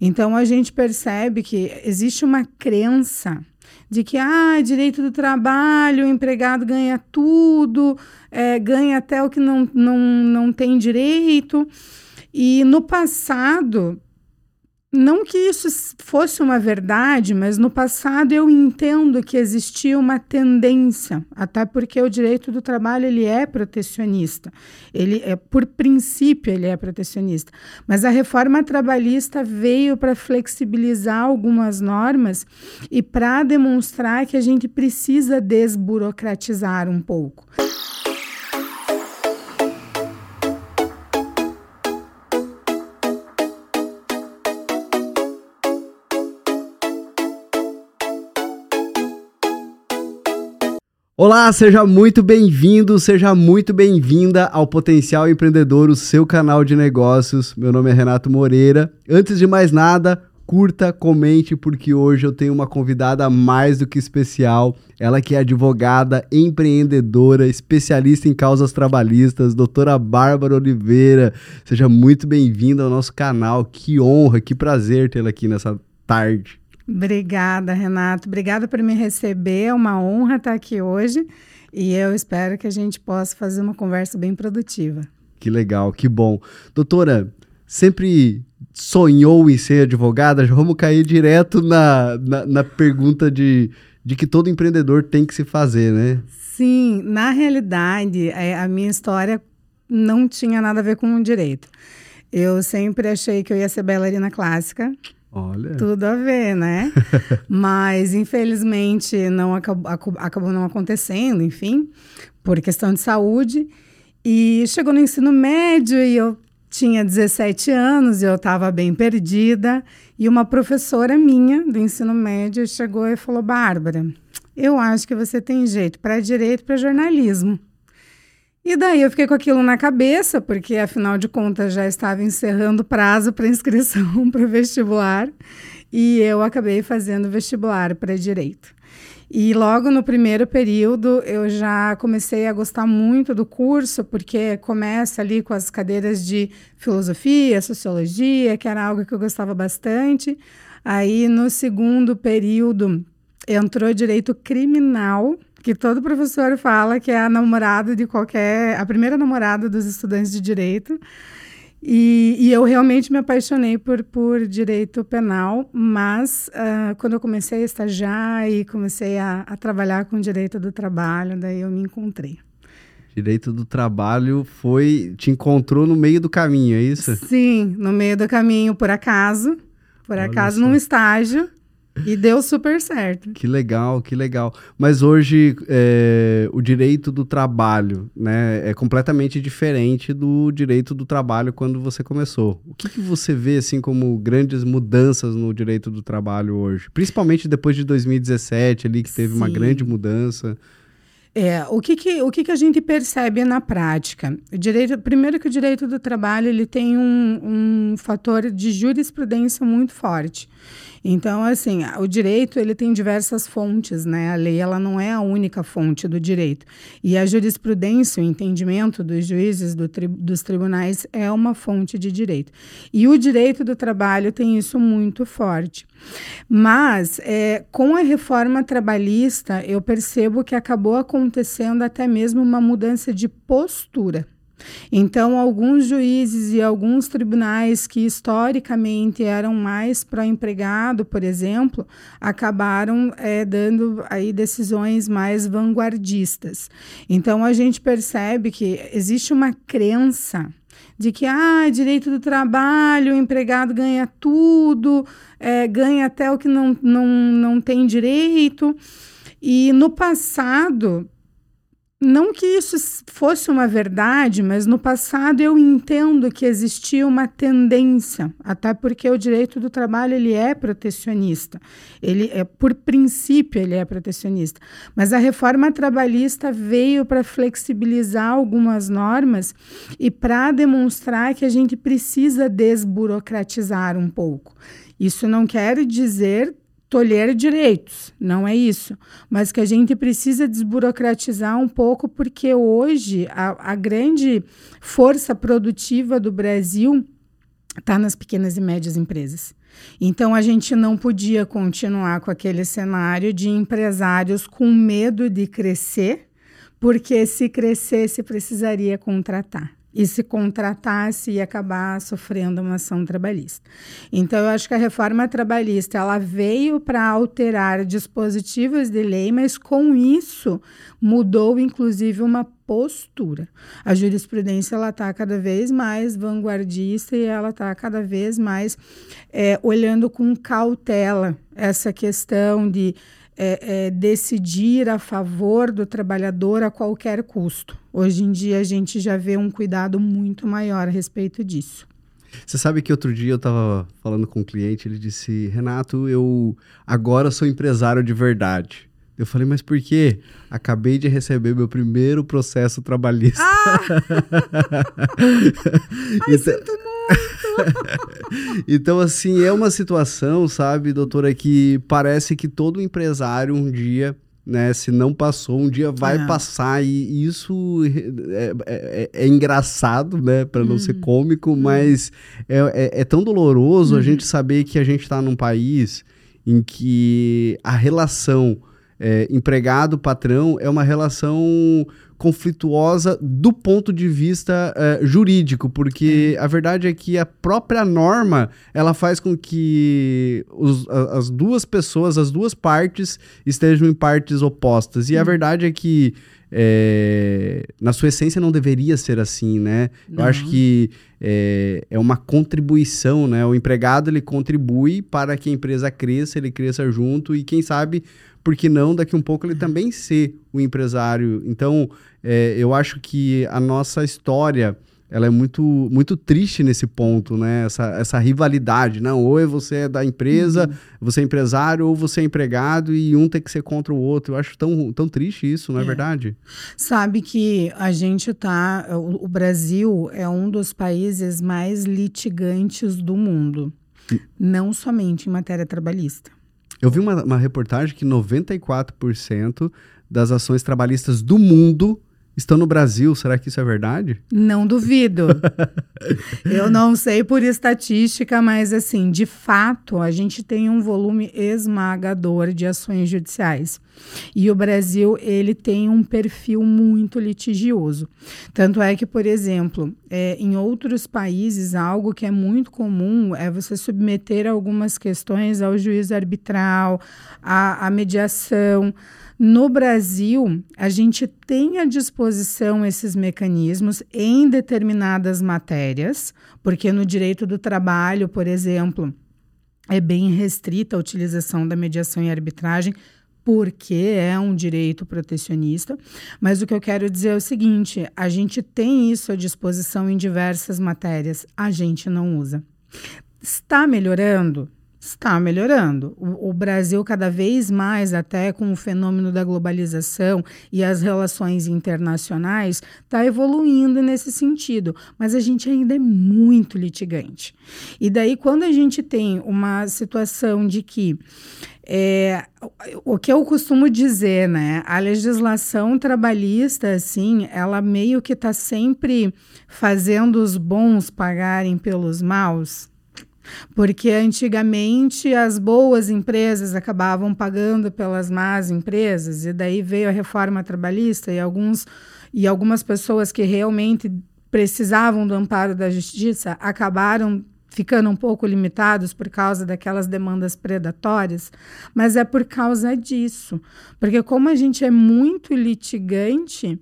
Então a gente percebe que existe uma crença de que ah, direito do trabalho, o empregado ganha tudo, é, ganha até o que não, não, não tem direito. E no passado, não que isso fosse uma verdade, mas no passado eu entendo que existia uma tendência, até porque o direito do trabalho ele é protecionista. Ele é por princípio ele é protecionista. Mas a reforma trabalhista veio para flexibilizar algumas normas e para demonstrar que a gente precisa desburocratizar um pouco. Olá, seja muito bem-vindo, seja muito bem-vinda ao Potencial Empreendedor, o seu canal de negócios. Meu nome é Renato Moreira. Antes de mais nada, curta, comente, porque hoje eu tenho uma convidada mais do que especial. Ela que é advogada, empreendedora, especialista em causas trabalhistas, doutora Bárbara Oliveira. Seja muito bem-vinda ao nosso canal. Que honra, que prazer tê-la aqui nessa tarde. Obrigada, Renato. Obrigada por me receber. É uma honra estar aqui hoje e eu espero que a gente possa fazer uma conversa bem produtiva. Que legal, que bom. Doutora, sempre sonhou em ser advogada? Já vamos cair direto na, na, na pergunta de, de que todo empreendedor tem que se fazer, né? Sim, na realidade, é, a minha história não tinha nada a ver com o direito. Eu sempre achei que eu ia ser bailarina clássica. Olha. Tudo a ver, né? Mas, infelizmente, não acabou, acabou não acontecendo, enfim, por questão de saúde. E chegou no ensino médio e eu tinha 17 anos e eu estava bem perdida. E uma professora minha do ensino médio chegou e falou: Bárbara, eu acho que você tem jeito para direito para jornalismo. E daí eu fiquei com aquilo na cabeça, porque afinal de contas já estava encerrando o prazo para inscrição para vestibular, e eu acabei fazendo vestibular para direito. E logo no primeiro período eu já comecei a gostar muito do curso, porque começa ali com as cadeiras de filosofia, sociologia, que era algo que eu gostava bastante. Aí no segundo período entrou direito criminal que todo professor fala que é a namorada de qualquer, a primeira namorada dos estudantes de direito. E, e eu realmente me apaixonei por, por direito penal, mas uh, quando eu comecei a estagiar e comecei a, a trabalhar com direito do trabalho, daí eu me encontrei. Direito do trabalho foi te encontrou no meio do caminho, é isso? Sim, no meio do caminho, por acaso. Por Olha acaso, só. num estágio. E deu super certo. Que legal, que legal. Mas hoje é, o direito do trabalho, né, é completamente diferente do direito do trabalho quando você começou. O que, que você vê assim como grandes mudanças no direito do trabalho hoje, principalmente depois de 2017 ali que teve Sim. uma grande mudança. É, o que, que, o que, que a gente percebe na prática? O direito, primeiro que o direito do trabalho ele tem um, um fator de jurisprudência muito forte. Então, assim, o direito ele tem diversas fontes, né? A lei ela não é a única fonte do direito. E a jurisprudência, o entendimento dos juízes, do tri dos tribunais, é uma fonte de direito. E o direito do trabalho tem isso muito forte. Mas, é, com a reforma trabalhista, eu percebo que acabou acontecendo até mesmo uma mudança de postura. Então, alguns juízes e alguns tribunais que historicamente eram mais pró-empregado, por exemplo, acabaram é, dando aí decisões mais vanguardistas. Então, a gente percebe que existe uma crença de que ah, direito do trabalho, o empregado ganha tudo, é, ganha até o que não, não, não tem direito. E no passado, não que isso fosse uma verdade, mas no passado eu entendo que existia uma tendência, até porque o direito do trabalho ele é protecionista. Ele é por princípio ele é protecionista. Mas a reforma trabalhista veio para flexibilizar algumas normas e para demonstrar que a gente precisa desburocratizar um pouco. Isso não quer dizer tolher direitos, não é isso. Mas que a gente precisa desburocratizar um pouco, porque hoje a, a grande força produtiva do Brasil está nas pequenas e médias empresas. Então a gente não podia continuar com aquele cenário de empresários com medo de crescer, porque se crescesse precisaria contratar e se contratasse ia acabar sofrendo uma ação trabalhista. Então eu acho que a reforma trabalhista ela veio para alterar dispositivos de lei, mas com isso mudou inclusive uma postura. A jurisprudência ela está cada vez mais vanguardista e ela está cada vez mais é, olhando com cautela essa questão de é, é, decidir a favor do trabalhador a qualquer custo. Hoje em dia a gente já vê um cuidado muito maior a respeito disso. Você sabe que outro dia eu estava falando com um cliente, ele disse: Renato, eu agora sou empresário de verdade. Eu falei, mas por quê? Acabei de receber meu primeiro processo trabalhista. Ah! Ai, então... sinto muito. então, assim, é uma situação, sabe, doutora, que parece que todo empresário um dia né? Se não passou, um dia vai é. passar e isso é, é, é engraçado, né? Para não uhum. ser cômico, uhum. mas é, é, é, tão doloroso uhum. a gente saber que a gente está num país em que a relação é, empregado-patrão é uma relação conflituosa do ponto de vista uh, jurídico, porque é. a verdade é que a própria norma ela faz com que os, as duas pessoas, as duas partes estejam em partes opostas. E a uhum. verdade é que é, na sua essência não deveria ser assim, né? Não. Eu acho que é, é, uma contribuição, né? O empregado ele contribui para que a empresa cresça, ele cresça junto e quem sabe por que não daqui um pouco ele também ser o empresário? Então, é, eu acho que a nossa história ela é muito, muito triste nesse ponto, né? Essa, essa rivalidade, não? Ou é você é da empresa, uhum. você é empresário, ou você é empregado e um tem que ser contra o outro. Eu acho tão, tão triste isso, não é, é. verdade? Sabe que a gente tá. O, o, Brasil é um dos países mais litigantes do mundo, hum. não somente em matéria trabalhista. Eu vi uma, uma reportagem que 94% das ações trabalhistas do mundo estão no Brasil. Será que isso é verdade? Não duvido. Eu não sei por estatística, mas assim, de fato, a gente tem um volume esmagador de ações judiciais. E o Brasil, ele tem um perfil muito litigioso. Tanto é que, por exemplo, é, em outros países, algo que é muito comum é você submeter algumas questões ao juiz arbitral, à, à mediação. No Brasil, a gente tem à disposição esses mecanismos em determinadas matérias, porque no direito do trabalho, por exemplo, é bem restrita a utilização da mediação e arbitragem, porque é um direito protecionista. Mas o que eu quero dizer é o seguinte: a gente tem isso à disposição em diversas matérias, a gente não usa. Está melhorando? Está melhorando. O, o, Brasil, cada vez mais, até com o fenômeno da globalização e as relações internacionais, está evoluindo nesse sentido. Mas a gente ainda é muito litigante. E daí, quando a gente tem uma situação de que. É, o que eu costumo dizer, né? A legislação trabalhista, assim, ela meio que está sempre fazendo os bons pagarem pelos maus. Porque antigamente as boas empresas acabavam pagando pelas más empresas, e daí veio a reforma trabalhista e alguns e algumas pessoas que realmente precisavam do amparo da justiça acabaram ficando um pouco limitados por causa daquelas demandas predatórias, mas é por causa disso. Porque como a gente é muito litigante,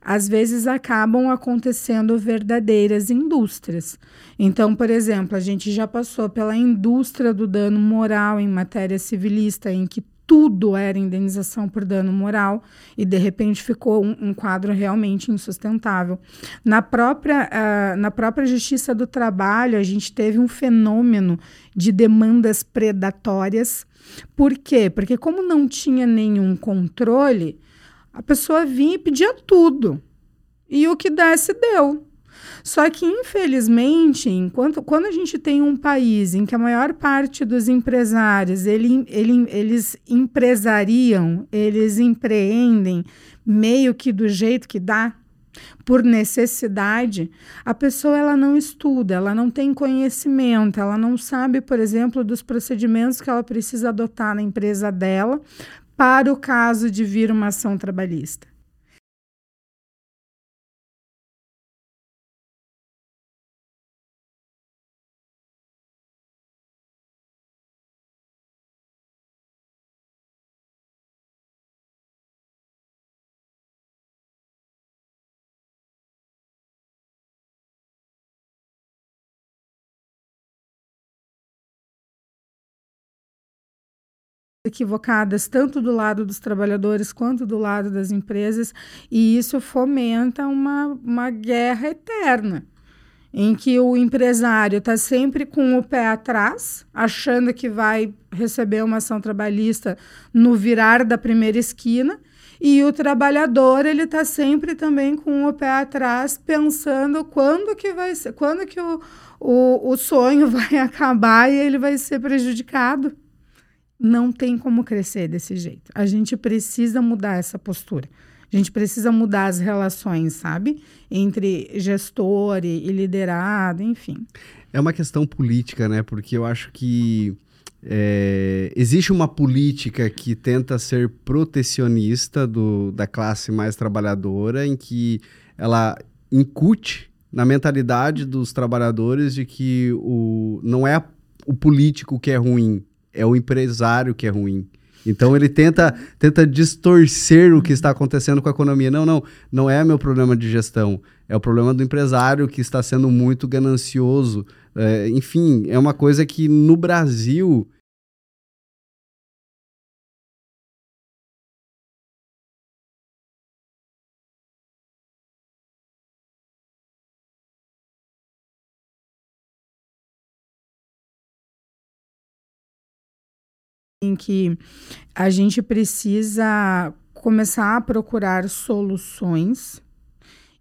às vezes acabam acontecendo verdadeiras indústrias. Então, por exemplo, a gente já passou pela indústria do dano moral em matéria civilista, em que tudo era indenização por dano moral e de repente ficou um, um quadro realmente insustentável. Na própria, uh, na própria Justiça do Trabalho, a gente teve um fenômeno de demandas predatórias. Por quê? Porque, como não tinha nenhum controle, a pessoa vinha e pedia tudo. E o que desse, deu. Só que, infelizmente, enquanto, quando a gente tem um país em que a maior parte dos empresários ele, ele, eles empresariam, eles empreendem meio que do jeito que dá, por necessidade, a pessoa ela não estuda, ela não tem conhecimento, ela não sabe, por exemplo, dos procedimentos que ela precisa adotar na empresa dela para o caso de vir uma ação trabalhista. Equivocadas, tanto do lado dos trabalhadores quanto do lado das empresas, e isso fomenta uma, uma guerra eterna, em que o empresário está sempre com o pé atrás, achando que vai receber uma ação trabalhista no virar da primeira esquina, e o trabalhador ele está sempre também com o pé atrás, pensando quando que vai ser, quando que o, o, o sonho vai acabar e ele vai ser prejudicado não tem como crescer desse jeito. A gente precisa mudar essa postura. A gente precisa mudar as relações, sabe? Entre gestor e, liderado, enfim. É uma questão política, né? Porque eu acho que é, existe uma política que tenta ser protecionista do, da classe mais trabalhadora, em que ela incute na mentalidade dos trabalhadores de que o, não é o político que é ruim, é o empresário que é ruim. Então ele tenta, tenta distorcer o que está acontecendo com a economia. Não, não, não é meu problema de gestão. É o problema do empresário que está sendo muito ganancioso. É, enfim, é uma coisa que no Brasil em que a gente precisa começar a procurar soluções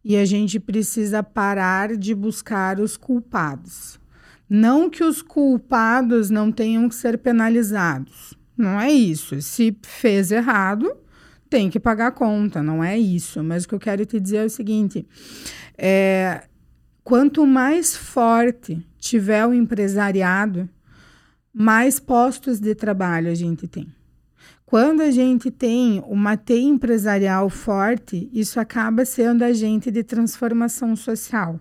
e a gente precisa parar de buscar os culpados. Não que os culpados não tenham que ser penalizados. Não é isso. Se fez errado, tem que pagar a conta. Não é isso. Mas o que eu quero te dizer é o seguinte: é, quanto mais forte tiver o empresariado, mais postos de trabalho a gente tem. Quando a gente tem uma teia empresarial forte, isso acaba sendo agente de transformação social.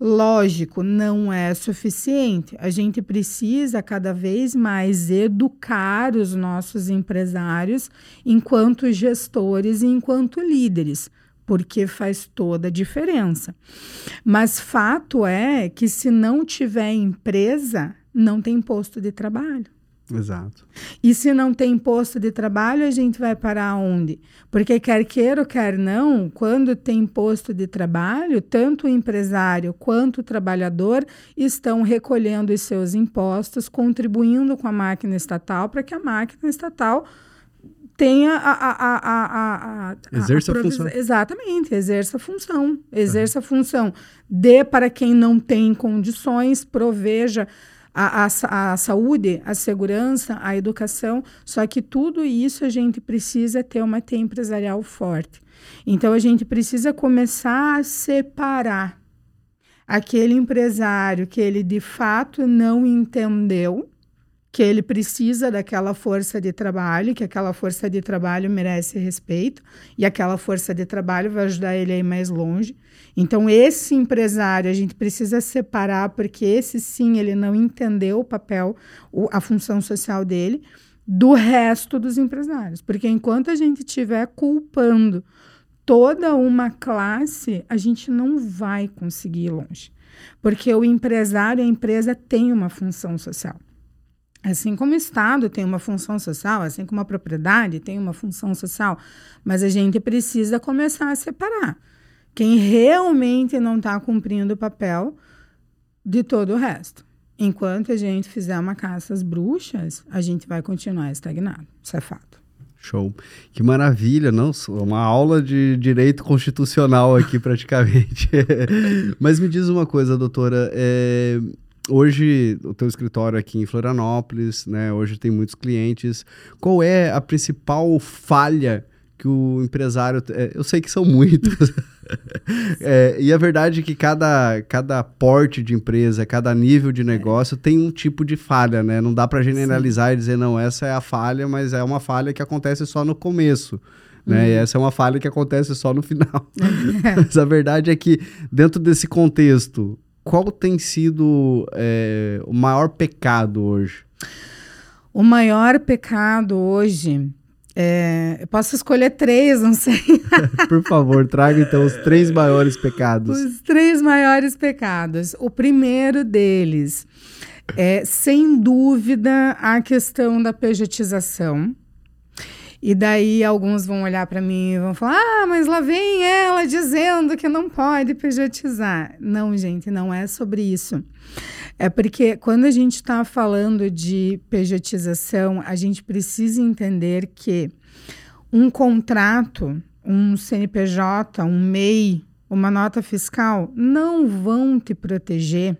Lógico, não é suficiente. A gente precisa cada vez mais educar os nossos empresários enquanto gestores e enquanto líderes, porque faz toda a diferença. Mas fato é que se não tiver empresa, não tem posto de trabalho. Exato. E se não tem posto de trabalho, a gente vai parar onde? Porque quer queira ou quer não, quando tem posto de trabalho, tanto o empresário quanto o trabalhador estão recolhendo os seus impostos, contribuindo com a máquina estatal para que a máquina estatal tenha a, a, a, a, a exerça a, a função. Exatamente, exerça a função. Exerça a função. Dê para quem não tem condições, proveja a, a, a, saúde, a segurança, a educação, só que tudo isso a gente precisa ter uma teia empresarial forte. Então a gente precisa começar a separar aquele empresário que ele de fato não entendeu que ele precisa daquela força de trabalho, que aquela força de trabalho merece respeito e aquela força de trabalho vai ajudar ele a ir mais longe. Então, esse empresário a gente precisa separar, porque esse sim, ele não entendeu o papel, a função social dele, do resto dos empresários. Porque enquanto a gente estiver culpando toda uma classe, a gente não vai conseguir ir longe. Porque o empresário, a empresa tem uma função social. Assim como o Estado tem uma função social, assim como a propriedade tem uma função social, mas a gente precisa começar a separar quem realmente não está cumprindo o papel de todo o resto. Enquanto a gente fizer uma caça às bruxas, a gente vai continuar estagnado. Isso é fato. Show. Que maravilha, não? Uma aula de direito constitucional aqui, praticamente. Mas me diz uma coisa, doutora. É, hoje, o teu escritório aqui em Florianópolis, né? Hoje tem muitos clientes. Qual é a principal falha que o empresário. É, eu sei que são muitos. é, e a verdade é que cada, cada porte de empresa, cada nível de negócio é. tem um tipo de falha, né? Não dá para generalizar Sim. e dizer, não, essa é a falha, mas é uma falha que acontece só no começo. Né? Uhum. E essa é uma falha que acontece só no final. mas a verdade é que, dentro desse contexto, qual tem sido é, o maior pecado hoje? O maior pecado hoje é, eu posso escolher três, não sei. Por favor, traga então os três maiores pecados. Os três maiores pecados. O primeiro deles é, sem dúvida, a questão da pejotização. E daí alguns vão olhar para mim e vão falar: ah, mas lá vem ela dizendo que não pode pejotizar. Não, gente, não é sobre isso. É porque quando a gente está falando de pejotização, a gente precisa entender que um contrato, um CNPJ, um MEI, uma nota fiscal não vão te proteger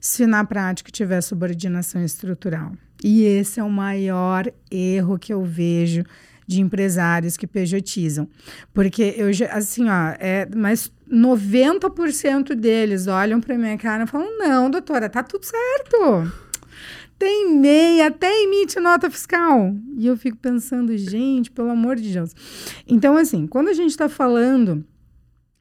se na prática tiver subordinação estrutural. E esse é o maior erro que eu vejo de empresários que pejotizam. Porque eu já, assim, ó, é, mas 90% deles olham para minha cara e falam: não, doutora, tá tudo certo. Tem MEI, até emite nota fiscal. E eu fico pensando, gente, pelo amor de Deus. Então, assim, quando a gente está falando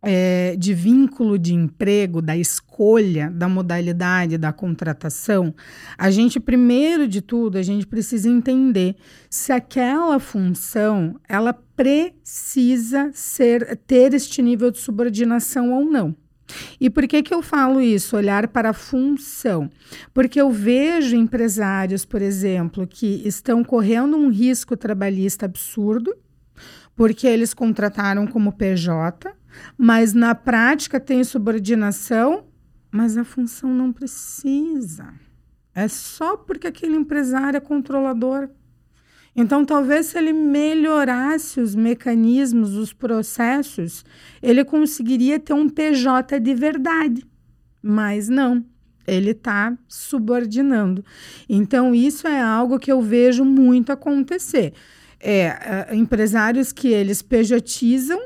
é, de vínculo de emprego, da escolha da modalidade da contratação, a gente, primeiro de tudo, a gente precisa entender se aquela função ela precisa ser ter este nível de subordinação ou não. E por que, que eu falo isso? Olhar para a função. Porque eu vejo empresários, por exemplo, que estão correndo um risco trabalhista absurdo, porque eles contrataram como PJ, mas na prática tem subordinação, mas a função não precisa. É só porque aquele empresário é controlador. Então, talvez se ele melhorasse os mecanismos, os processos, ele conseguiria ter um PJ de verdade. Mas não, ele está subordinando. Então, isso é algo que eu vejo muito acontecer. É, é empresários que eles pejotizam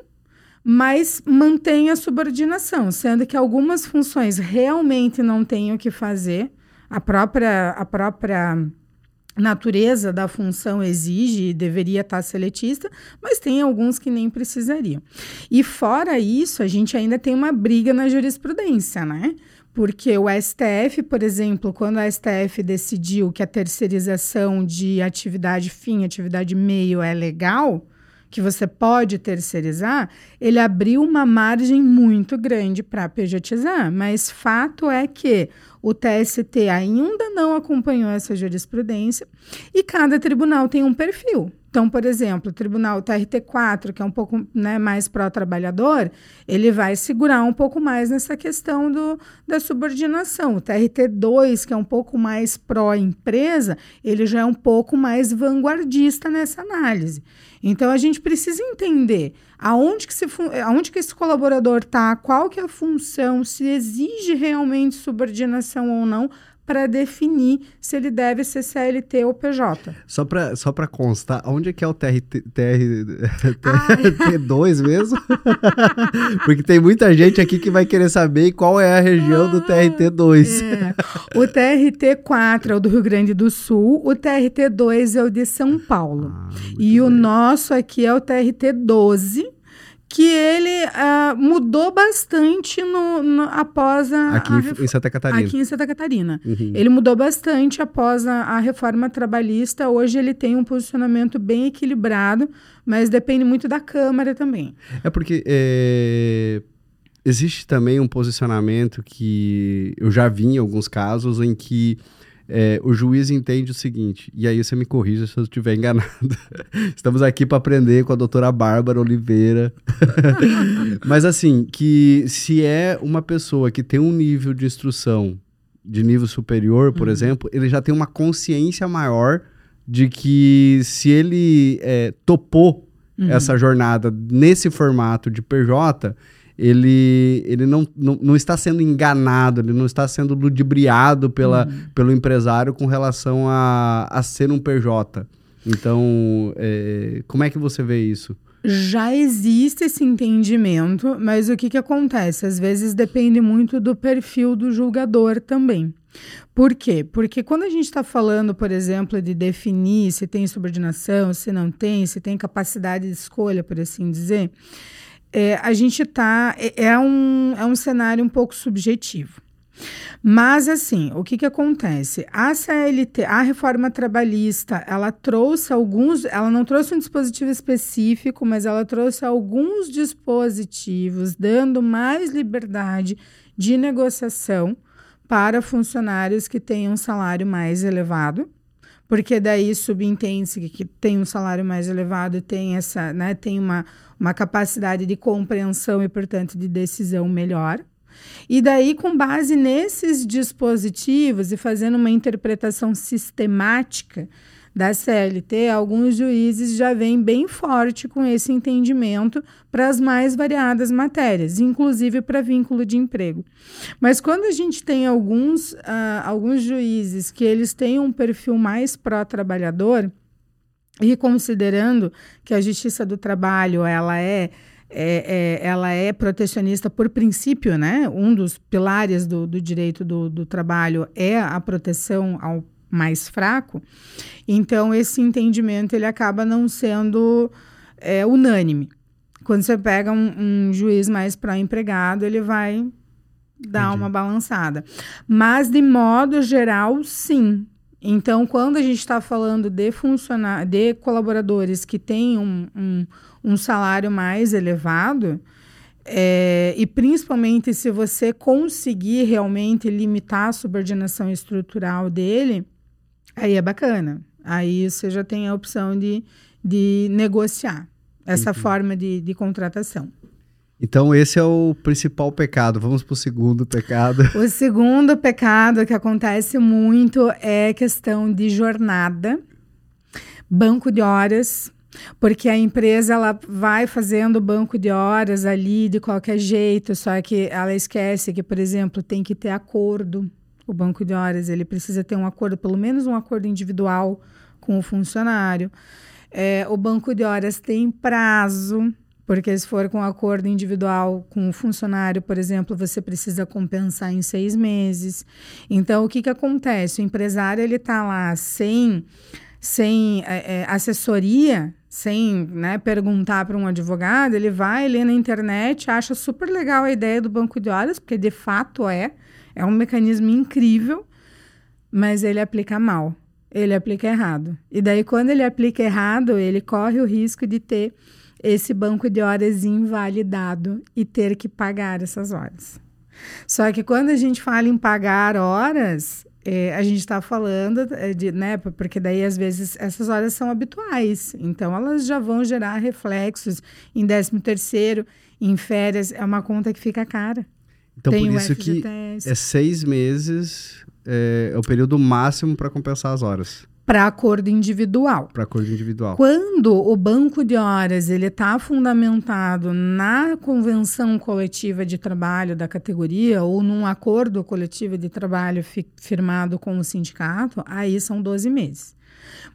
mas mantém a subordinação, sendo que algumas funções realmente não têm o que fazer, a própria, a própria natureza da função exige e deveria estar seletista, mas tem alguns que nem precisariam. E fora isso, a gente ainda tem uma briga na jurisprudência, né? Porque o STF, por exemplo, quando a STF decidiu que a terceirização de atividade fim, atividade meio é legal, que você pode terceirizar, ele abriu uma margem muito grande para pejotizar. Mas fato é que o TST ainda não acompanhou essa jurisprudência e cada tribunal tem um perfil. Então, por exemplo, o tribunal TRT4, que é um pouco né, mais pró-trabalhador, ele vai segurar um pouco mais nessa questão do, da subordinação. O TRT2, que é um pouco mais pró-empresa, ele já é um pouco mais vanguardista nessa análise. Então, a gente precisa entender aonde que, se, aonde que esse colaborador está, qual que é a função, se exige realmente subordinação ou não, para definir se ele deve ser CLT ou PJ. Só para só constar, onde é que é o TRT, TR, TRT2 mesmo? Porque tem muita gente aqui que vai querer saber qual é a região ah, do TRT2. É. O TRT4 é o do Rio Grande do Sul, o TRT2 é o de São Paulo. Ah, e bem. o nosso aqui é o TRT12, que ele uh, mudou bastante no, no após a. Aqui a, em Santa Catarina. Aqui em Santa Catarina. Uhum. Ele mudou bastante após a, a, reforma trabalhista. Hoje ele tem um posicionamento bem equilibrado, mas depende muito da Câmara também. É porque. É... Existe também um posicionamento que eu já vi em alguns casos em que é, o juiz entende o seguinte, e aí você me corrija se eu estiver enganado. Estamos aqui para aprender com a doutora Bárbara Oliveira. Mas assim, que se é uma pessoa que tem um nível de instrução de nível superior, por uhum. exemplo, ele já tem uma consciência maior de que se ele é, topou uhum. essa jornada nesse formato de PJ, ele, ele não, não, não, está sendo enganado, ele não está sendo ludibriado pela, uhum. pelo empresário com relação a, a ser um PJ. Então, é, como é que você vê isso? Já existe esse entendimento, mas o que, que acontece? Às vezes depende muito do perfil do julgador também. Por quê? Porque quando a gente está falando, por exemplo, de definir se tem subordinação, se não tem, se tem capacidade de escolha, por assim dizer, é, a gente está. É, é, um, é um cenário um pouco subjetivo. Mas, assim, o que, que acontece? A CLT, a reforma trabalhista, ela trouxe alguns. Ela não trouxe um dispositivo específico, mas ela trouxe alguns dispositivos, dando mais liberdade de negociação para funcionários que têm um salário mais elevado, porque daí subentende-se que tem um salário mais elevado tem essa, né, tem uma, uma capacidade de compreensão e, portanto, de decisão melhor. E daí, com base nesses dispositivos e fazendo uma interpretação sistemática da CLT, alguns juízes já vêm bem forte com esse entendimento para as mais variadas matérias, inclusive para vínculo de emprego. Mas quando a gente tem alguns, uh, alguns juízes que eles têm um perfil mais pró-trabalhador, e considerando que a justiça do trabalho ela é é, é, ela é protecionista por princípio, né? Um dos pilares do, do direito do, do, trabalho é a proteção ao mais fraco. Então, esse entendimento ele acaba não sendo é, unânime. Quando você pega um, um juiz mais para empregado, ele vai dar Entendi. uma balançada. Mas, de modo geral, sim. Então, quando a gente está falando de funcionar, de colaboradores que têm um, um, um salário mais elevado, é, e principalmente se você conseguir realmente limitar a subordinação estrutural dele, aí é bacana. Aí você já tem a opção de, de negociar essa uhum. forma de, de contratação. Então, esse é o principal pecado. Vamos para o segundo pecado. O segundo pecado que acontece muito é questão de jornada, banco de horas, porque a empresa ela vai fazendo banco de horas ali de qualquer jeito, só que ela esquece que, por exemplo, tem que ter acordo. O banco de horas ele precisa ter um acordo, pelo menos um acordo individual com o funcionário. É, o banco de horas tem prazo porque se for com acordo individual com o funcionário, por exemplo, você precisa compensar em seis meses. Então, o que, que acontece? O empresário ele está lá sem, sem é, é, assessoria, sem né, perguntar para um advogado, ele vai ler na internet, acha super legal a ideia do banco de horas, porque de fato é, é um mecanismo incrível, mas ele aplica mal, ele aplica errado. E daí, quando ele aplica errado, ele corre o risco de ter esse banco de horas invalidado e ter que pagar essas horas. Só que quando a gente fala em pagar horas, é, a gente está falando é, de, né, porque daí às vezes essas horas são habituais, então elas já vão gerar reflexos em 13 terceiro, em férias, é uma conta que fica cara. Então Tem por isso que é seis meses é, é o período máximo para compensar as horas para acordo individual. Para acordo individual. Quando o banco de horas ele está fundamentado na convenção coletiva de trabalho da categoria ou num acordo coletivo de trabalho fi firmado com o sindicato, aí são 12 meses.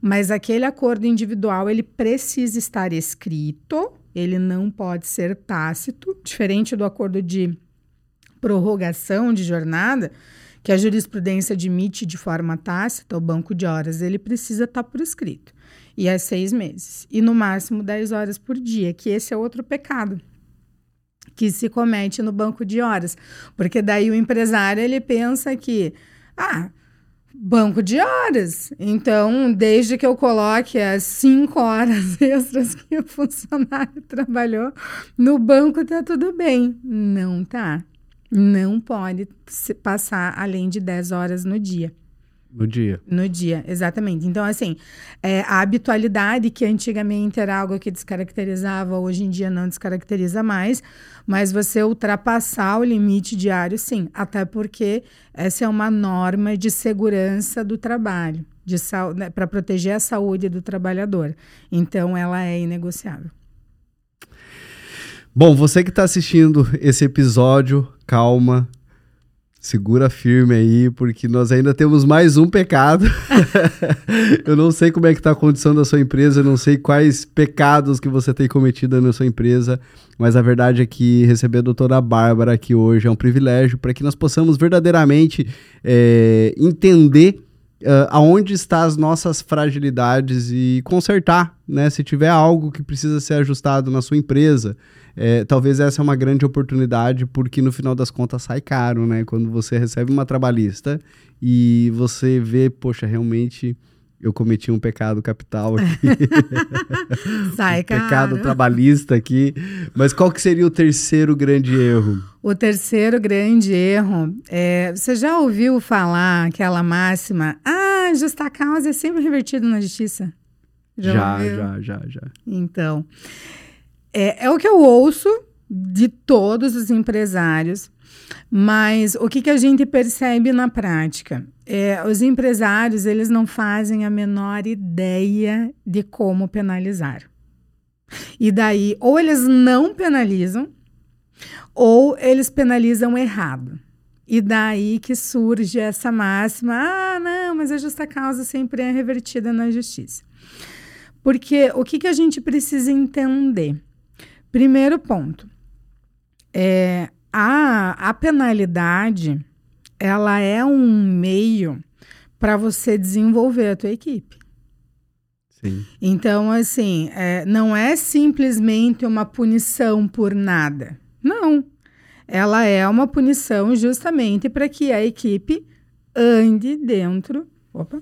Mas aquele acordo individual ele precisa estar escrito, ele não pode ser tácito, diferente do acordo de prorrogação de jornada que a jurisprudência admite de forma tácita o banco de horas, ele precisa estar tá por escrito. E é seis meses. E no máximo 10 horas por dia, que esse é outro pecado que se comete no banco de horas. Porque daí o empresário ele pensa que, ah, banco de horas. Então, desde que eu coloque as cinco horas extras que o funcionário trabalhou no banco, tá tudo bem. Não tá. Não pode passar além de 10 horas no dia. No dia. No dia, exatamente. Então, assim, é, a habitualidade que antigamente era algo que descaracterizava, hoje em dia não descaracteriza mais, mas você ultrapassar o limite diário, sim. Até porque essa é uma norma de segurança do trabalho, né, para proteger a saúde do trabalhador. Então, ela é inegociável. Bom, você que está assistindo esse episódio, calma. Segura firme aí, porque nós ainda temos mais um pecado. eu não sei como é que está a condição da sua empresa, eu não sei quais pecados que você tem cometido na sua empresa, mas a verdade é que receber a doutora Bárbara aqui hoje é um privilégio para que nós possamos verdadeiramente é, entender uh, aonde estão as nossas fragilidades e consertar, né? Se tiver algo que precisa ser ajustado na sua empresa, é, talvez essa é uma grande oportunidade, porque no final das contas sai caro, né? Quando você recebe uma trabalhista e você vê, poxa, realmente eu cometi um pecado capital aqui. Sai, um Pecado trabalhista aqui. Mas qual que seria o terceiro grande erro? O terceiro grande erro é... Você já ouviu falar aquela máxima? Ah, justa causa é sempre revertido na justiça. Já, já, já, já, já. Então, é, é o que eu ouço de todos os empresários, mas o que, que a gente percebe na prática? É, os empresários eles não fazem a menor ideia de como penalizar. E daí, ou eles não penalizam, ou eles penalizam errado. E daí que surge essa máxima: ah, não, mas a justa causa sempre é revertida na justiça. Porque o que, que a gente precisa entender? Primeiro ponto, é, a, a penalidade ela é um meio para você desenvolver a tua equipe. Sim. Então, assim, é, não é simplesmente uma punição por nada. Não. Ela é uma punição justamente para que a equipe ande dentro. Opa!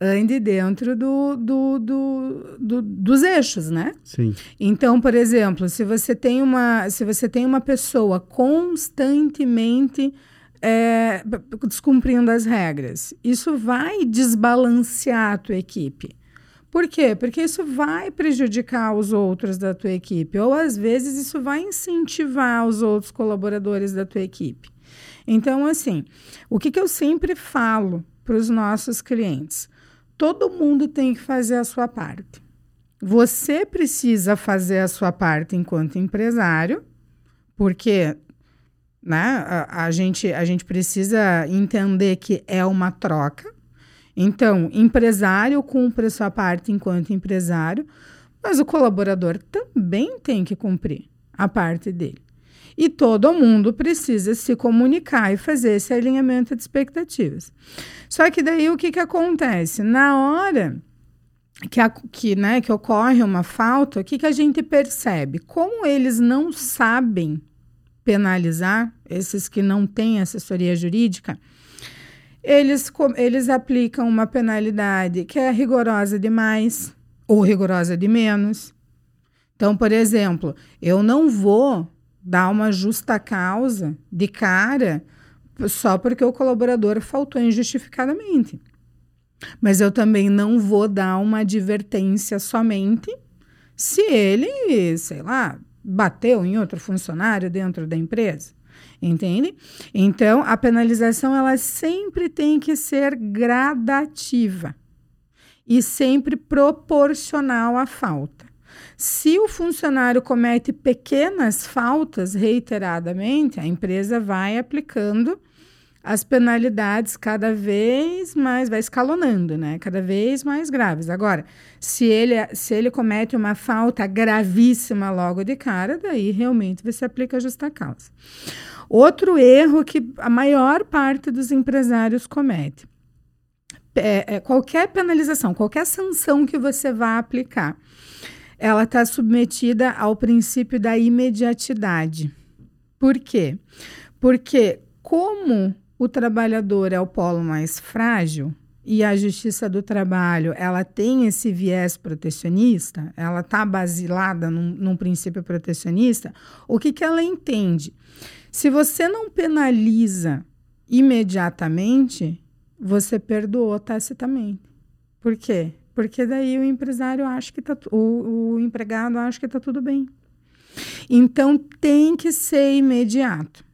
Ande dentro do, do, do, do, dos eixos, né? Sim. Então, por exemplo, se você tem uma, se você tem uma pessoa constantemente é, descumprindo as regras, isso vai desbalancear a tua equipe. Por quê? Porque isso vai prejudicar os outros da tua equipe, ou às vezes isso vai incentivar os outros colaboradores da tua equipe. Então, assim, o que, que eu sempre falo para os nossos clientes? Todo mundo tem que fazer a sua parte. Você precisa fazer a sua parte enquanto empresário, porque né, a, a, gente, a gente precisa entender que é uma troca. Então, empresário cumpre a sua parte enquanto empresário, mas o colaborador também tem que cumprir a parte dele. E todo mundo precisa se comunicar e fazer esse alinhamento de expectativas. Só que daí o que, que acontece? Na hora que, a, que, né, que ocorre uma falta, o que, que a gente percebe? Como eles não sabem penalizar, esses que não têm assessoria jurídica, eles, eles aplicam uma penalidade que é rigorosa demais ou rigorosa de menos. Então, por exemplo, eu não vou dar uma justa causa de cara só porque o colaborador faltou injustificadamente. Mas eu também não vou dar uma advertência somente se ele, sei lá, bateu em outro funcionário dentro da empresa. Entende? Então, a penalização ela sempre tem que ser gradativa e sempre proporcional à falta. Se o funcionário comete pequenas faltas reiteradamente, a empresa vai aplicando as penalidades cada vez mais, vai escalonando, né? Cada vez mais graves. Agora, se ele, se ele comete uma falta gravíssima logo de cara, daí realmente você aplica a justa causa. Outro erro que a maior parte dos empresários comete. É, é, qualquer penalização, qualquer sanção que você vá aplicar, ela está submetida ao princípio da imediatidade. Por quê? Porque, como o trabalhador é o polo mais frágil e a justiça do trabalho ela tem esse viés protecionista, ela está basilada num, num, princípio protecionista, o que, que ela entende? Se você não penaliza imediatamente, você perdoou tacitamente. Por quê? Porque daí o empresário acha que tá, o, o empregado acha que está tudo bem. Então tem que ser imediato.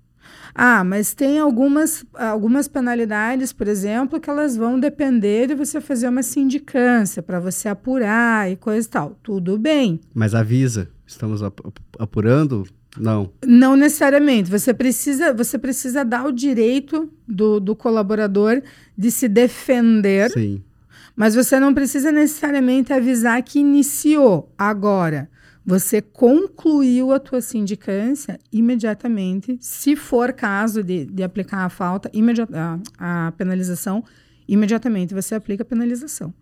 Ah, mas tem algumas, algumas penalidades, por exemplo, que elas vão depender de você fazer uma sindicância para você apurar e coisa e tal. Tudo bem. Mas avisa, estamos apurando Não. Não necessariamente. Você precisa, você precisa dar o direito do, do colaborador de se defender. Sim. Mas você não precisa necessariamente avisar que iniciou agora. Você concluiu a tua sindicância imediatamente, se for caso de, de aplicar a falta, a, a penalização, imediatamente você aplica a penalização.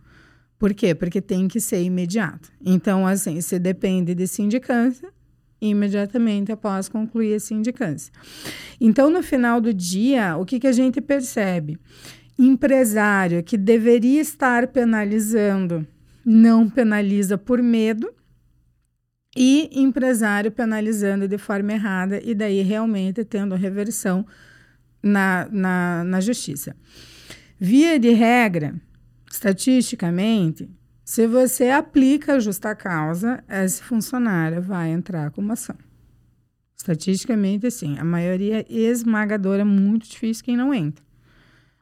Por quê? Porque tem que ser imediato. Então, assim, se depende de sindicância, imediatamente após concluir a sindicância. Então, no final do dia, o que, que a gente percebe? Empresário que deveria estar penalizando não penaliza por medo e empresário penalizando de forma errada e daí realmente tendo reversão na, na, na justiça. Via de regra, estatisticamente, se você aplica a justa causa, esse funcionário vai entrar com uma ação. Estatisticamente, assim, a maioria esmagadora é muito difícil quem não entra.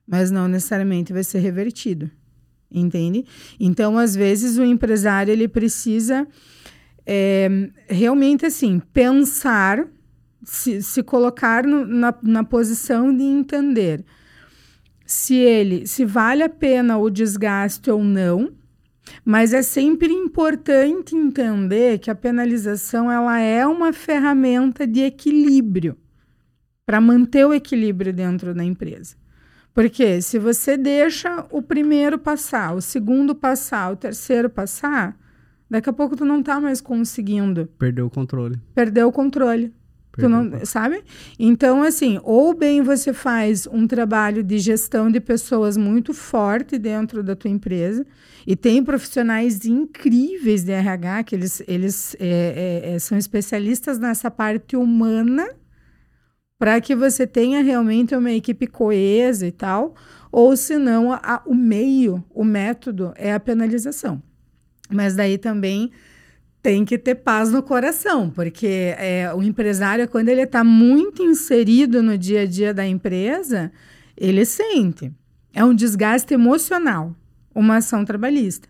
Mas não necessariamente vai ser revertido. Entende? Então, às vezes, o empresário ele precisa é, realmente assim pensar, se, se colocar no, na, na posição de entender se ele se vale a pena o desgaste ou não mas é sempre importante entender que a penalização ela é uma ferramenta de equilíbrio para manter o equilíbrio dentro da empresa. Porque se você deixa o primeiro passar, o segundo passar, o terceiro passar, daqui a pouco tu não está mais conseguindo. Perdeu o controle. Perdeu o controle. Tu não, sabe? Então, assim, ou bem você faz um trabalho de gestão de pessoas muito forte dentro da tua empresa, e tem profissionais incríveis de RH, que eles, eles é, é, é são especialistas nessa parte humana, para que você tenha realmente uma equipe coesa e tal, ou senão a, o meio, o método é a penalização. Mas daí também tem que ter paz no coração, porque é, o empresário, quando ele está muito inserido no dia a dia da empresa, ele sente. É um desgaste emocional, uma ação trabalhista.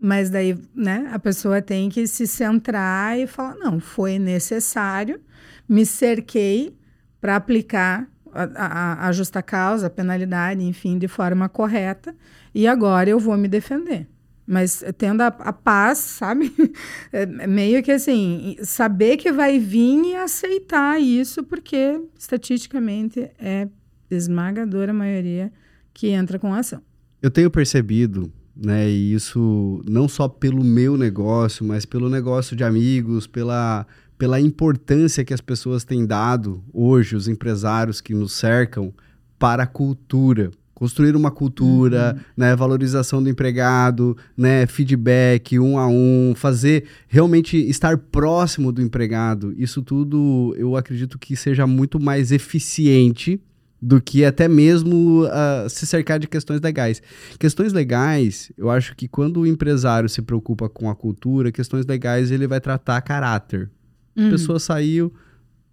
Mas daí, né, a pessoa tem que se centrar e falar: não, foi necessário, me cerquei para aplicar a, a, a justa causa, a penalidade, enfim, de forma correta, e agora eu vou me defender. Mas tendo a, a paz, sabe? É meio que assim, saber que vai vir e aceitar isso, porque estatisticamente é esmagadora a maioria que entra com ação. Eu tenho percebido, né, e isso não só pelo meu negócio, mas pelo negócio de amigos, pela, pela importância que as pessoas têm dado hoje, os empresários que nos cercam, para a cultura construir uma cultura, uhum. né, valorização do empregado, né, feedback um a um, fazer realmente estar próximo do empregado. Isso tudo eu acredito que seja muito mais eficiente do que até mesmo uh, se cercar de questões legais. Questões legais, eu acho que quando o empresário se preocupa com a cultura, questões legais ele vai tratar caráter. Uhum. A pessoa saiu,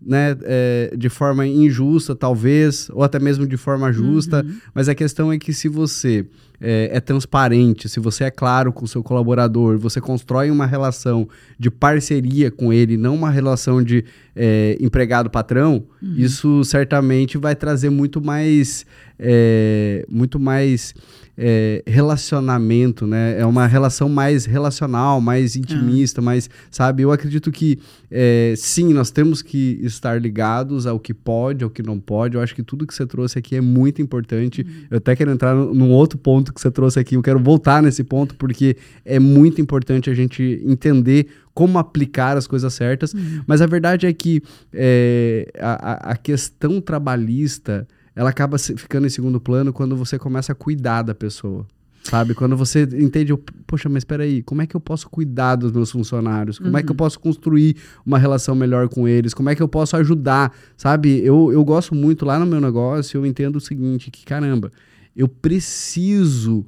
né, é, de forma injusta, talvez, ou até mesmo de forma justa, uhum. mas a questão é que se você é, é, transparente, se você é claro com o seu colaborador, você constrói uma relação de parceria com ele, não uma relação de é, empregado-patrão, uhum. isso certamente vai trazer muito mais, é, muito mais é, relacionamento, né? É uma relação mais relacional, mais intimista, ah. mais, sabe? Eu acredito que, é, sim, nós temos que estar ligados ao que pode, ao que não pode. Eu acho que tudo que você trouxe aqui é muito importante. Uhum. Eu até quero entrar num outro ponto que você trouxe aqui. Eu quero voltar nesse ponto, porque é muito importante a gente entender como aplicar as coisas certas. Uhum. Mas a verdade é que é, a, a questão trabalhista ela acaba ficando em segundo plano quando você começa a cuidar da pessoa. Sabe? Quando você entende, poxa, mas espera aí, como é que eu posso cuidar dos meus funcionários? Como uhum. é que eu uhum. posso construir uma relação melhor com eles? Como é que eu posso ajudar? Sabe? Eu, eu gosto muito lá no meu negócio, eu entendo o seguinte, que caramba, eu preciso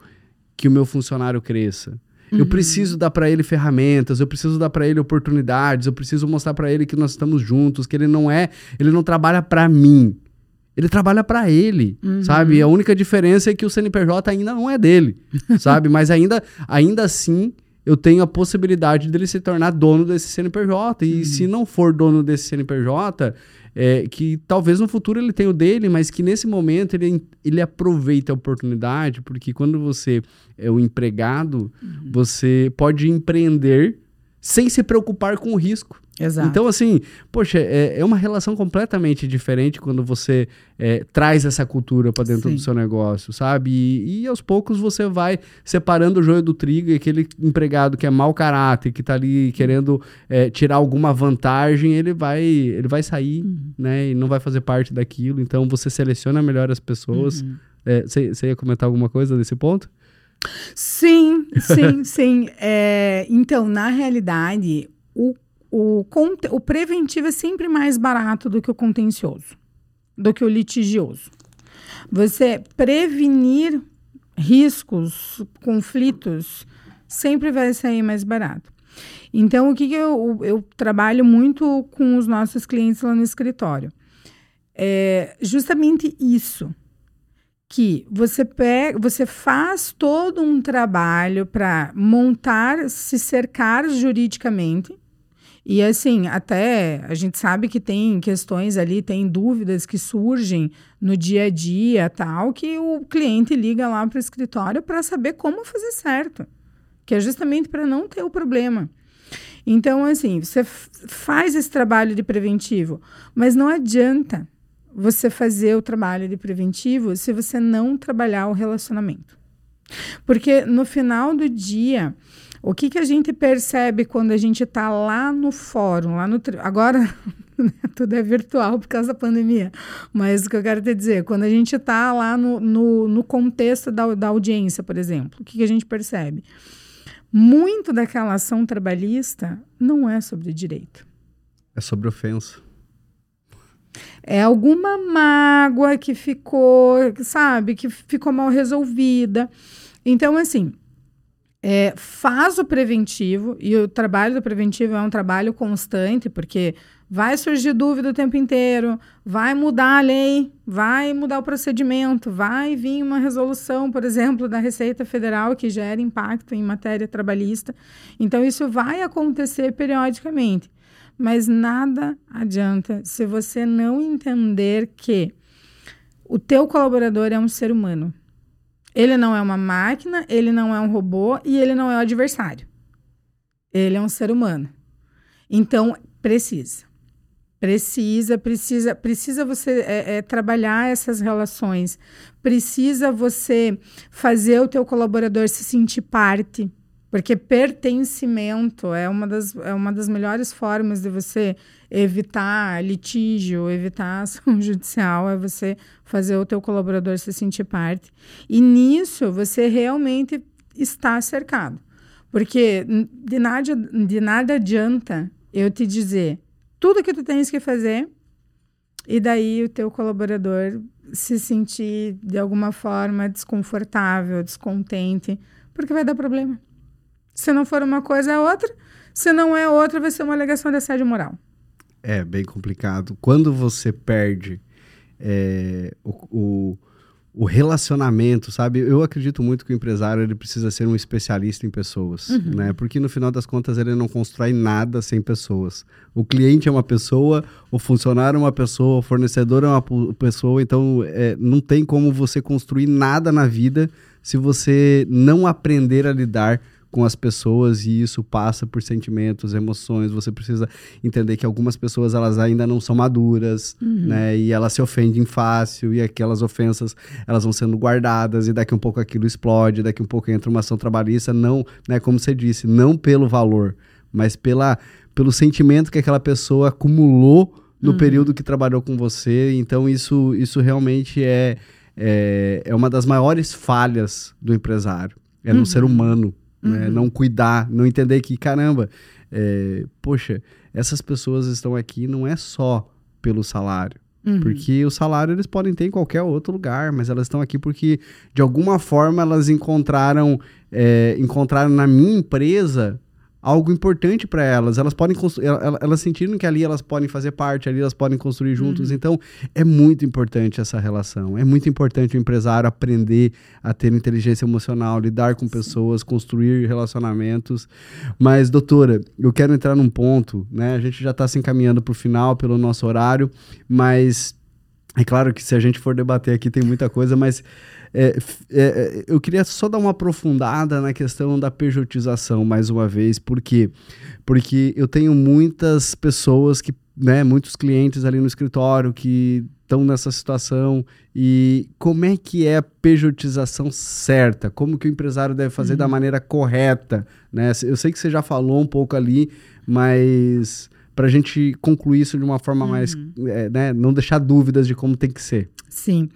que o meu funcionário cresça. Eu uhum. preciso dar para ele ferramentas, eu preciso dar para ele oportunidades, eu preciso mostrar para ele que nós estamos juntos, que ele não é, ele não trabalha para mim ele trabalha para ele, uhum. sabe? A única diferença é que o CNPJ ainda não é dele, sabe? Mas ainda, ainda assim, eu tenho a possibilidade dele se tornar dono desse CNPJ. E uhum. se não for dono desse CNPJ, é, que talvez no futuro ele tenha o dele, mas que nesse momento ele, ele aproveita a oportunidade, porque quando você é o empregado, uhum. você pode empreender sem se preocupar com o risco. Exato. Então, assim, poxa, é, é uma relação completamente diferente quando você é, traz essa cultura para dentro Sim. do seu negócio, sabe? E, e, aos poucos você vai separando o joio do trigo e aquele empregado que é mau caráter, que está ali querendo é, tirar alguma vantagem, ele vai, ele vai sair, uhum. né? E não vai fazer parte daquilo. Então, você seleciona melhor as pessoas. Você uhum. É, ia comentar alguma coisa desse ponto? Sim, sim, sim. É, então, na realidade, o, o, o preventivo é sempre mais barato do que o contencioso, do que o litigioso. Você prevenir riscos, conflitos, sempre vai sair mais barato. Então, o que, que eu, eu trabalho muito com os nossos clientes lá no escritório? É justamente isso que você pega, você faz todo um trabalho para montar, se cercar juridicamente. E assim, até a gente sabe que tem questões ali, tem dúvidas que surgem no dia a dia, tal, que o cliente liga lá para o escritório para saber como fazer certo, que é justamente para não ter o problema. Então, assim, você faz esse trabalho de preventivo, mas não adianta você fazer o trabalho de preventivo se você não trabalhar o relacionamento. Porque no final do dia, o que, que a gente percebe quando a gente está lá no fórum, lá no. Agora, né, tudo é virtual por causa da pandemia. Mas o que eu quero te dizer, quando a gente está lá no, no, no, contexto da, da audiência, por exemplo, o que, que a gente percebe? Muito daquela ação trabalhista não é sobre direito. É sobre ofensa. É alguma mágoa que ficou, sabe, que ficou mal resolvida. Então, assim, é, faz o preventivo, e o trabalho do preventivo é um trabalho constante, porque vai surgir dúvida o tempo inteiro, vai mudar a lei, vai mudar o procedimento, vai vir uma resolução, por exemplo, da Receita Federal que gera impacto em matéria trabalhista. Então, isso vai acontecer periodicamente. Mas nada adianta se você não entender que o teu colaborador é um ser humano. Ele não é uma máquina, ele não é um robô e ele não é o adversário. Ele é um ser humano. Então, precisa. Precisa, precisa, precisa você é, é, trabalhar essas relações. Precisa você fazer o teu colaborador se sentir parte. Porque pertencimento é uma das, é uma das melhores formas de você evitar litígio, evitar ação judicial, é você fazer o teu colaborador se sentir parte. E nisso você realmente está cercado. Porque de nada, de nada adianta eu te dizer tudo que tu tens que fazer e daí o teu colaborador se sentir de alguma forma desconfortável, descontente, porque vai dar problema. Se não for uma coisa, é outra. Se não é outra, vai ser uma alegação de assédio moral. É bem complicado. Quando você perde é, o, o, o, relacionamento, sabe? Eu acredito muito que o empresário ele precisa ser um especialista em pessoas, uhum. né? Porque no final das contas ele não constrói nada sem pessoas. O cliente é uma pessoa, o funcionário é uma pessoa, o fornecedor é uma pessoa. Então é, não tem como você construir nada na vida se você não aprender a lidar com as pessoas e isso passa por sentimentos, emoções. Você precisa entender que algumas pessoas elas ainda não são maduras, uhum. né? E elas se ofendem fácil e aquelas ofensas elas vão sendo guardadas e daqui um pouco aquilo explode, daqui um pouco entra uma ação trabalhista, não, né? Como você disse, não pelo valor, mas pela pelo sentimento que aquela pessoa acumulou no uhum. período que trabalhou com você. Então isso isso realmente é é, é uma das maiores falhas do empresário. É no uhum. ser humano, né? Uhum. né? não cuidar, não entender que, caramba, é, poxa, essas pessoas estão aqui não é só pelo salário. Uhum. Porque o salário eles podem ter em qualquer outro lugar, mas elas estão aqui porque, de alguma forma, elas encontraram, é, encontraram na minha empresa algo importante para elas. Elas podem elas, elas sentiram que ali elas podem fazer parte, ali elas podem construir juntos. Uhum. Então, é muito importante essa relação. É muito importante o empresário aprender a ter inteligência emocional, lidar com pessoas, construir relacionamentos. Mas, doutora, eu quero entrar num ponto, né? A gente já está se encaminhando para o final pelo nosso horário, mas é claro que se a gente for debater aqui tem muita coisa, mas é, é, é, eu queria só dar uma aprofundada na questão da pejotização mais uma vez, por quê? Porque eu tenho muitas pessoas que, né, muitos clientes ali no escritório que estão nessa situação e como é que é a pejotização certa? Como que o empresário deve fazer uhum. da maneira correta, né? Eu sei que você já falou um pouco ali, mas para a gente concluir isso de uma forma uhum. mais, é, né, não deixar dúvidas de como tem que ser. Sim.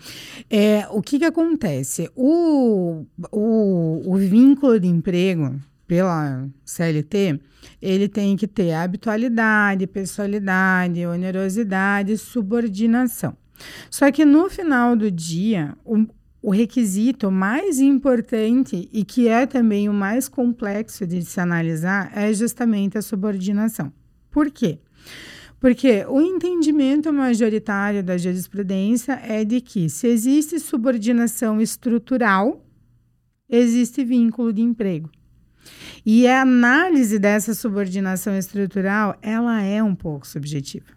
É, o que, que acontece? O, o, o vínculo de emprego pela CLT, ele tem que ter habitualidade, pessoalidade, onerosidade, subordinação. Só que no final do dia, o, o requisito mais importante e que é também o mais complexo de se analisar é justamente a subordinação. Por quê? Porque o entendimento majoritário da jurisprudência é de que, se existe subordinação estrutural, existe vínculo de emprego. E a análise dessa subordinação estrutural, ela é um pouco subjetiva.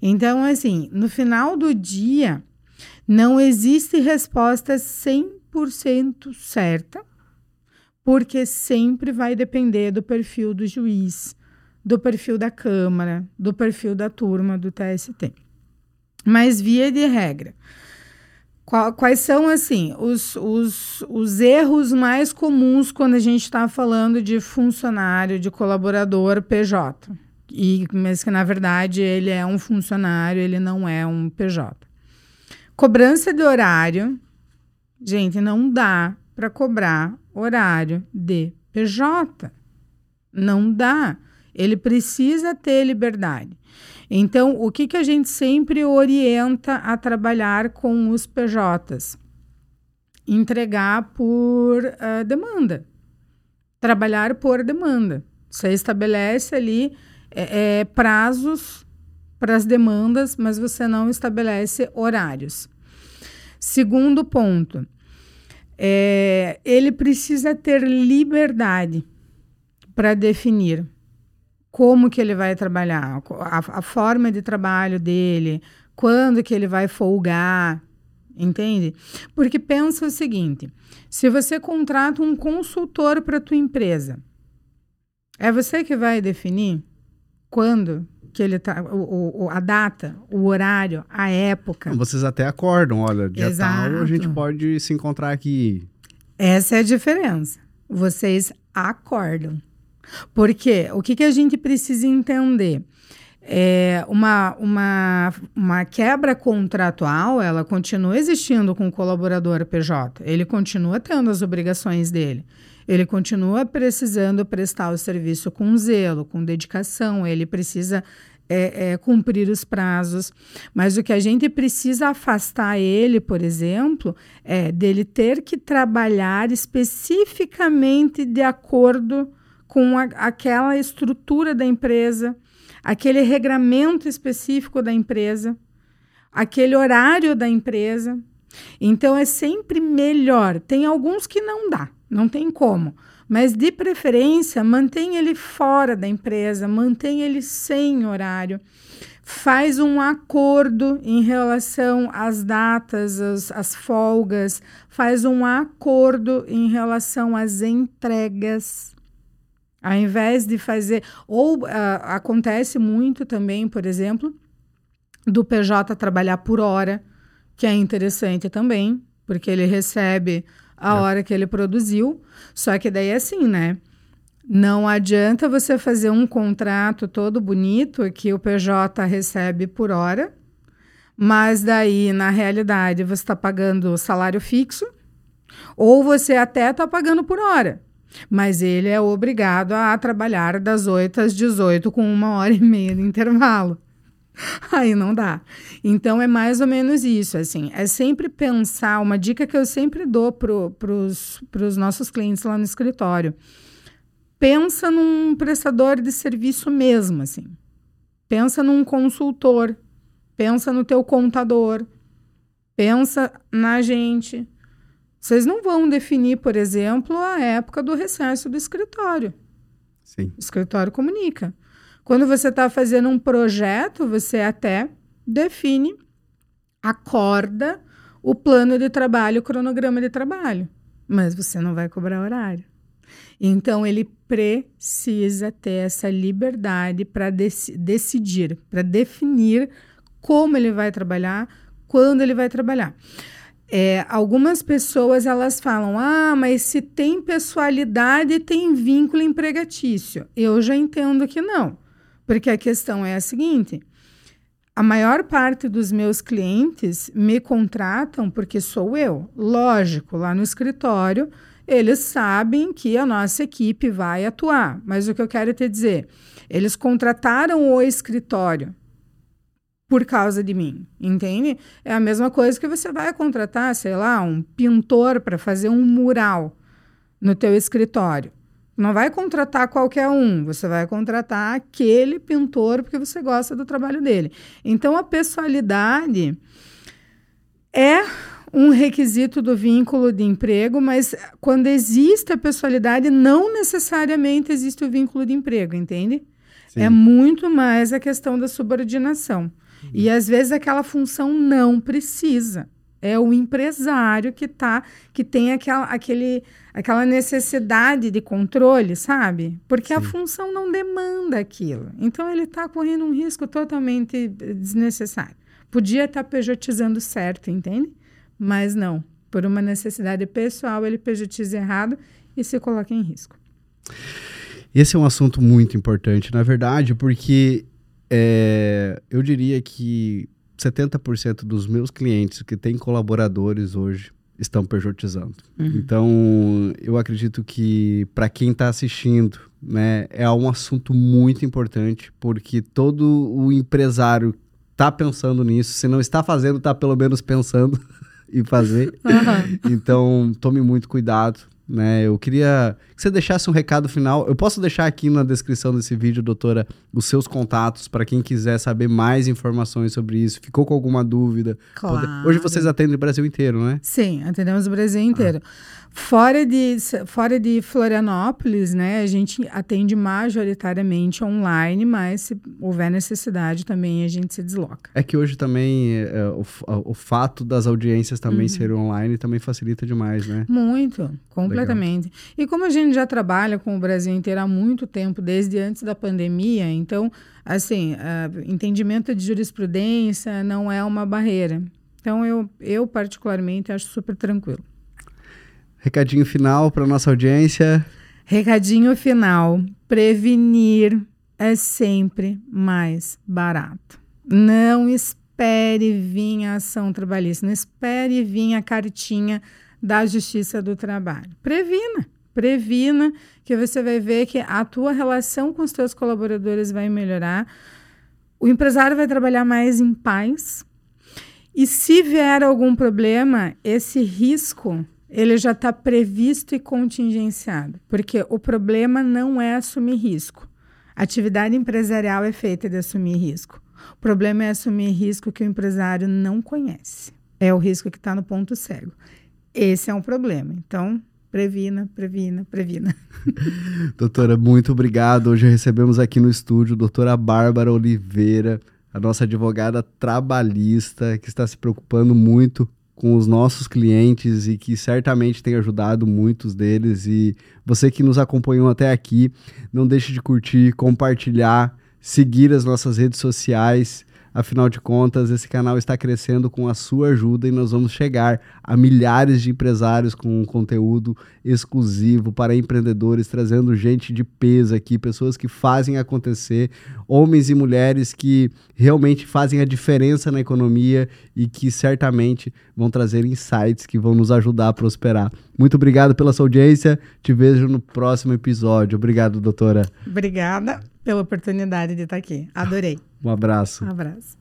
Então, assim, no final do dia, não existe resposta 100% certa, porque sempre vai depender do perfil do juiz, do perfil da Câmara, do perfil da turma do TST. Mas, via de regra, quais são, assim, os, os, os erros mais comuns quando a gente está falando de funcionário, de colaborador PJ? E, mas que, na verdade, ele é um funcionário, ele não é um PJ. Cobrança de horário. Gente, não dá para cobrar horário de PJ. Não dá. Ele precisa ter liberdade. Então, o que, que a gente sempre orienta a trabalhar com os PJs? Entregar por uh, demanda. Trabalhar por demanda. Você estabelece ali é, é, prazos para as demandas, mas você não estabelece horários. Segundo ponto, é, ele precisa ter liberdade para definir como que ele vai trabalhar, a, a, forma de trabalho dele, quando que ele vai folgar, entende? Porque pensa o seguinte, se você contrata um consultor para tua empresa, é você que vai definir quando que ele tá, o, o, a data, o horário, a época. Vocês até acordam, olha, dia Exato. tal a gente pode se encontrar aqui. Essa é a diferença. Vocês acordam. Porque o que, que a gente precisa entender? É uma, uma, uma quebra contratual, ela continua existindo com o colaborador PJ. Ele continua tendo as obrigações dele. Ele continua precisando prestar o serviço com zelo, com dedicação. Ele precisa é, é, cumprir os prazos. Mas o que a gente precisa afastar ele, por exemplo, é dele ter que trabalhar especificamente de acordo com a, aquela estrutura da empresa, aquele regramento específico da empresa, aquele horário da empresa. Então é sempre melhor. Tem alguns que não dá, não tem como. Mas de preferência, mantém ele fora da empresa, mantém ele sem horário. Faz um acordo em relação às datas, as, as folgas, faz um acordo em relação às entregas. Ao invés de fazer. Ou uh, acontece muito também, por exemplo, do PJ trabalhar por hora, que é interessante também, porque ele recebe a é. hora que ele produziu. Só que daí é assim, né? Não adianta você fazer um contrato todo bonito que o PJ recebe por hora, mas daí, na realidade, você está pagando salário fixo, ou você até está pagando por hora. Mas ele é obrigado a trabalhar das 8 às 18 com uma hora e meia de intervalo. Aí não dá. Então é mais ou menos isso, assim. É sempre pensar, uma dica que eu sempre dou para os nossos clientes lá no escritório. pensa num prestador de serviço mesmo, assim. Pensa num consultor, pensa no teu contador, pensa na gente. Vocês não vão definir, por exemplo, a época do recesso do escritório. Sim. O escritório comunica. Quando você está fazendo um projeto, você até define, acorda o plano de trabalho, o cronograma de trabalho, mas você não vai cobrar horário. Então, ele precisa ter essa liberdade para dec decidir, para definir como ele vai trabalhar, quando ele vai trabalhar. É, algumas pessoas elas falam: ah, mas se tem pessoalidade, tem vínculo empregatício. Eu já entendo que não, porque a questão é a seguinte: a maior parte dos meus clientes me contratam porque sou eu. Lógico, lá no escritório eles sabem que a nossa equipe vai atuar. Mas o que eu quero te dizer, eles contrataram o escritório por causa de mim, entende? É a mesma coisa que você vai contratar, sei lá, um pintor para fazer um mural no teu escritório. Não vai contratar qualquer um, você vai contratar aquele pintor porque você gosta do trabalho dele. Então a pessoalidade é um requisito do vínculo de emprego, mas quando existe a pessoalidade, não necessariamente existe o vínculo de emprego, entende? Sim. É muito mais a questão da subordinação. Uhum. E às vezes aquela função não precisa. É o empresário que tá, que tem aquela, aquele, aquela necessidade de controle, sabe? Porque Sim. a função não demanda aquilo. Então ele está correndo um risco totalmente desnecessário. Podia estar tá pejotizando certo, entende? Mas não, por uma necessidade pessoal, ele pejotiza errado e se coloca em risco. Esse é um assunto muito importante, na verdade, porque é, eu diria que 70% dos meus clientes que têm colaboradores hoje estão pejotizando. Uhum. Então, eu acredito que para quem está assistindo, né, é um assunto muito importante, porque todo o empresário está pensando nisso, se não está fazendo, está pelo menos pensando. e fazer. Uhum. Então, tome muito cuidado. Né? Eu queria que você deixasse um recado final. Eu posso deixar aqui na descrição desse vídeo, doutora, os seus contatos para quem quiser saber mais informações sobre isso. Ficou com alguma dúvida? Claro. Hoje vocês atendem o Brasil inteiro, né? Sim, atendemos o Brasil inteiro. Ah. Fora de, fora de Florianópolis, né, a gente atende majoritariamente online, mas se houver necessidade também a gente se desloca. É que hoje também é, o, o fato das audiências também uhum. serem online também facilita demais, né? Muito, completamente. Legal. E como a gente já trabalha com o Brasil inteiro há muito tempo, desde antes da pandemia, então, assim, entendimento de jurisprudência não é uma barreira. Então, eu, eu particularmente acho super tranquilo. Recadinho final para nossa audiência. Recadinho final: prevenir é sempre mais barato. Não espere vir a ação trabalhista, não espere vir a cartinha da Justiça do Trabalho. Previna, previna que você vai ver que a tua relação com os teus colaboradores vai melhorar. O empresário vai trabalhar mais em paz. E se vier algum problema, esse risco ele já está previsto e contingenciado, porque o problema não é assumir risco. Atividade empresarial é feita de assumir risco. O problema é assumir risco que o empresário não conhece. É o risco que está no ponto cego. Esse é um problema. Então, previna, previna, previna. doutora, muito obrigado. Hoje recebemos aqui no estúdio a doutora Bárbara Oliveira, a nossa advogada trabalhista, que está se preocupando muito com os nossos clientes e que certamente tem ajudado muitos deles. E você que nos acompanhou até aqui, não deixe de curtir, compartilhar, seguir as nossas redes sociais. Afinal de contas, esse canal está crescendo com a sua ajuda e nós vamos chegar a milhares de empresários com um conteúdo exclusivo para empreendedores, trazendo gente de peso aqui, pessoas que fazem acontecer, homens e mulheres que realmente fazem a diferença na economia e que certamente vão trazer insights que vão nos ajudar a prosperar. Muito obrigado pela sua audiência. Te vejo no próximo episódio. Obrigado, doutora. Obrigada pela oportunidade de estar aqui. Adorei. Um abraço. Um abraço.